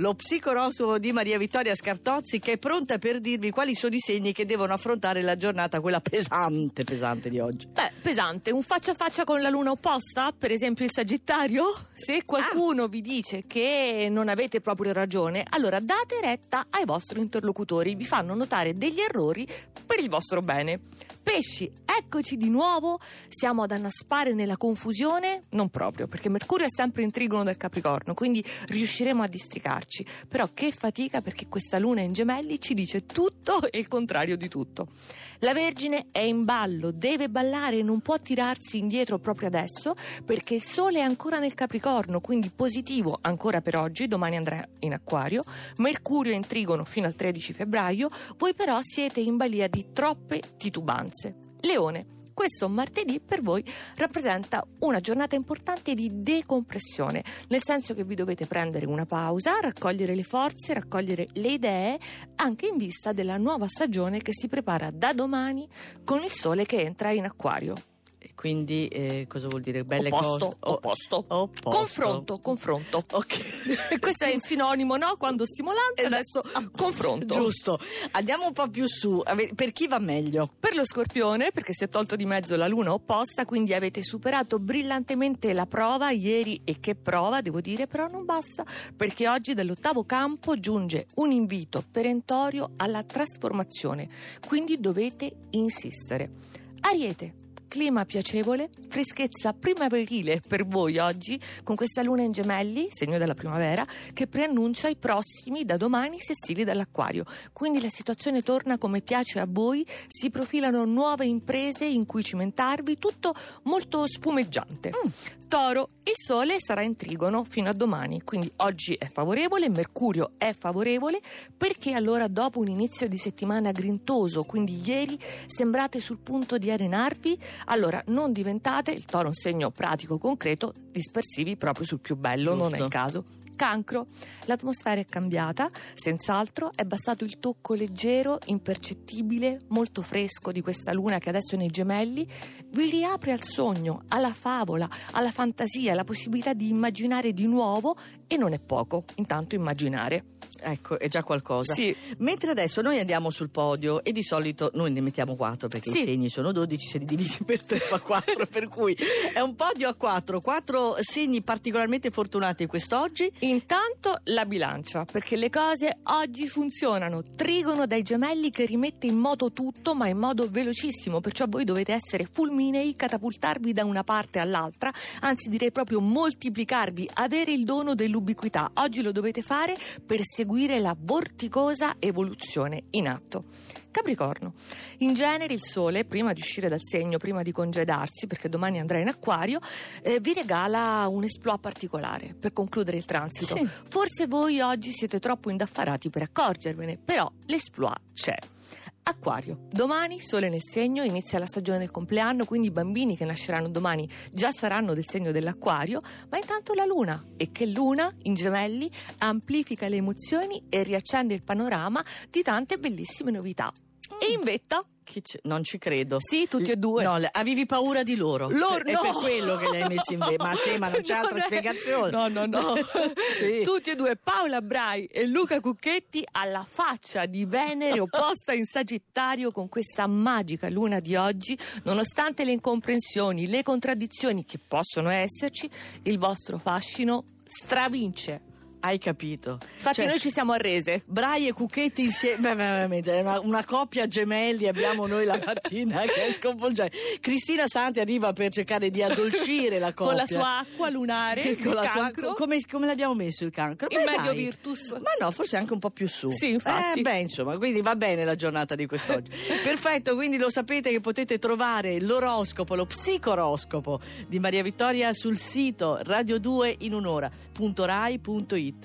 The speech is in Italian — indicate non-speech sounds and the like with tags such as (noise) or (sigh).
Lo psicoroscopo di Maria Vittoria Scartozzi che è pronta per dirvi quali sono i segni che devono affrontare la giornata, quella pesante, pesante di oggi. Beh, pesante, un faccia a faccia con la luna opposta, per esempio il Sagittario? Se qualcuno vi dice che non avete proprio ragione, allora date retta ai vostri interlocutori, vi fanno notare degli errori per il vostro bene. Pesci, eccoci di nuovo, siamo ad annaspare nella confusione? Non proprio, perché Mercurio è sempre in trigono del Capricorno, quindi riusciremo a districarci. Però che fatica perché questa luna in gemelli ci dice tutto (laughs) e il contrario di tutto. La Vergine è in ballo, deve ballare, non può tirarsi indietro proprio adesso perché il Sole è ancora nel Capricorno, quindi positivo ancora per oggi, domani andrà in Acquario, Mercurio è in trigono fino al 13 febbraio, voi però siete in balia di troppe titubanze. Leone questo martedì per voi rappresenta una giornata importante di decompressione, nel senso che vi dovete prendere una pausa, raccogliere le forze, raccogliere le idee, anche in vista della nuova stagione che si prepara da domani con il sole che entra in acquario. Quindi eh, cosa vuol dire? Belle opposto, cose. Opposto. opposto. Confronto, confronto. Ok. (laughs) Questo è il sinonimo, no? Quando stimolante, Esatto. adesso confronto. Giusto. Andiamo un po' più su. Per chi va meglio? Per lo scorpione, perché si è tolto di mezzo la luna opposta, quindi avete superato brillantemente la prova ieri e che prova, devo dire, però non basta, perché oggi dall'ottavo campo giunge un invito perentorio alla trasformazione, quindi dovete insistere. Ariete. Clima piacevole, freschezza primaverile per voi oggi, con questa luna in gemelli, segno della primavera, che preannuncia i prossimi da domani sestili dall'acquario. Quindi la situazione torna come piace a voi, si profilano nuove imprese in cui cimentarvi, tutto molto spumeggiante. Toro, il sole sarà in trigono fino a domani, quindi oggi è favorevole, Mercurio è favorevole, perché allora dopo un inizio di settimana grintoso, quindi ieri sembrate sul punto di arenarvi, allora non diventate, il toro è un segno pratico, concreto, dispersivi proprio sul più bello, non è Giusto. il caso. Cancro, l'atmosfera è cambiata, senz'altro è bastato il tocco leggero, impercettibile, molto fresco di questa luna che adesso è nei gemelli, vi riapre al sogno, alla favola, alla fantasia, alla possibilità di immaginare di nuovo e non è poco, intanto immaginare. Ecco, è già qualcosa. Sì. Mentre adesso noi andiamo sul podio e di solito noi ne mettiamo 4 perché Sì. i segni sono 12, se li dividi per 3 fa 4, (laughs) per cui è un podio a 4, 4 segni particolarmente fortunati quest'oggi. Intanto la bilancia, perché le cose oggi funzionano. Trigono dai gemelli che rimette in moto tutto, ma in modo velocissimo, perciò voi dovete essere fulminei, catapultarvi da una parte all'altra, anzi direi proprio moltiplicarvi, avere il dono dell'ubiquità. Oggi lo dovete fare per seguire la vorticosa evoluzione in atto. Capricorno. In genere il sole, prima di uscire dal segno, prima di congedarsi, perché domani andrà in acquario, eh, vi regala un esploit particolare per concludere il transito. Sì. Forse voi oggi siete troppo indaffarati per accorgervene, però l'esploit c'è. Acquario, domani sole nel segno, inizia la stagione del compleanno, quindi i bambini che nasceranno domani già saranno del segno dell'acquario, ma intanto la luna, e che luna, in gemelli, amplifica le emozioni e riaccende il panorama di tante bellissime novità. E in vetta? Non ci credo. Sì, tutti e due. No, avevi paura di loro. Loro- è no. per quello che l'hai messo in vetta. Ma sì, ma non c'è (laughs) Non altra è- spiegazione. No, no, no. (laughs) Sì. Tutti e due, Paola Brai e Luca Cucchetti, alla faccia di Venere opposta in Sagittario con questa magica luna di oggi, nonostante le incomprensioni, le contraddizioni che possono esserci, il vostro fascino stravince. Hai capito. Infatti Cioè, noi ci siamo arrese. Brai e Cucchetti insieme, veramente, una, una coppia gemelli abbiamo noi la mattina (laughs) che è sconvolgente. Cristina Santi arriva per cercare di addolcire la coppia. (laughs) Con la sua acqua lunare, Che- il con la sua- cancro. come, come l'abbiamo messo il cancro? Il medio virtus. Ma no, forse anche un po' più su. Sì, infatti. Eh, beh, insomma, quindi va bene la giornata di quest'oggi. (laughs) Perfetto, quindi lo sapete che potete trovare l'oroscopo, lo psicoroscopo di Maria Vittoria sul sito radio2 in un'ora.rai.it.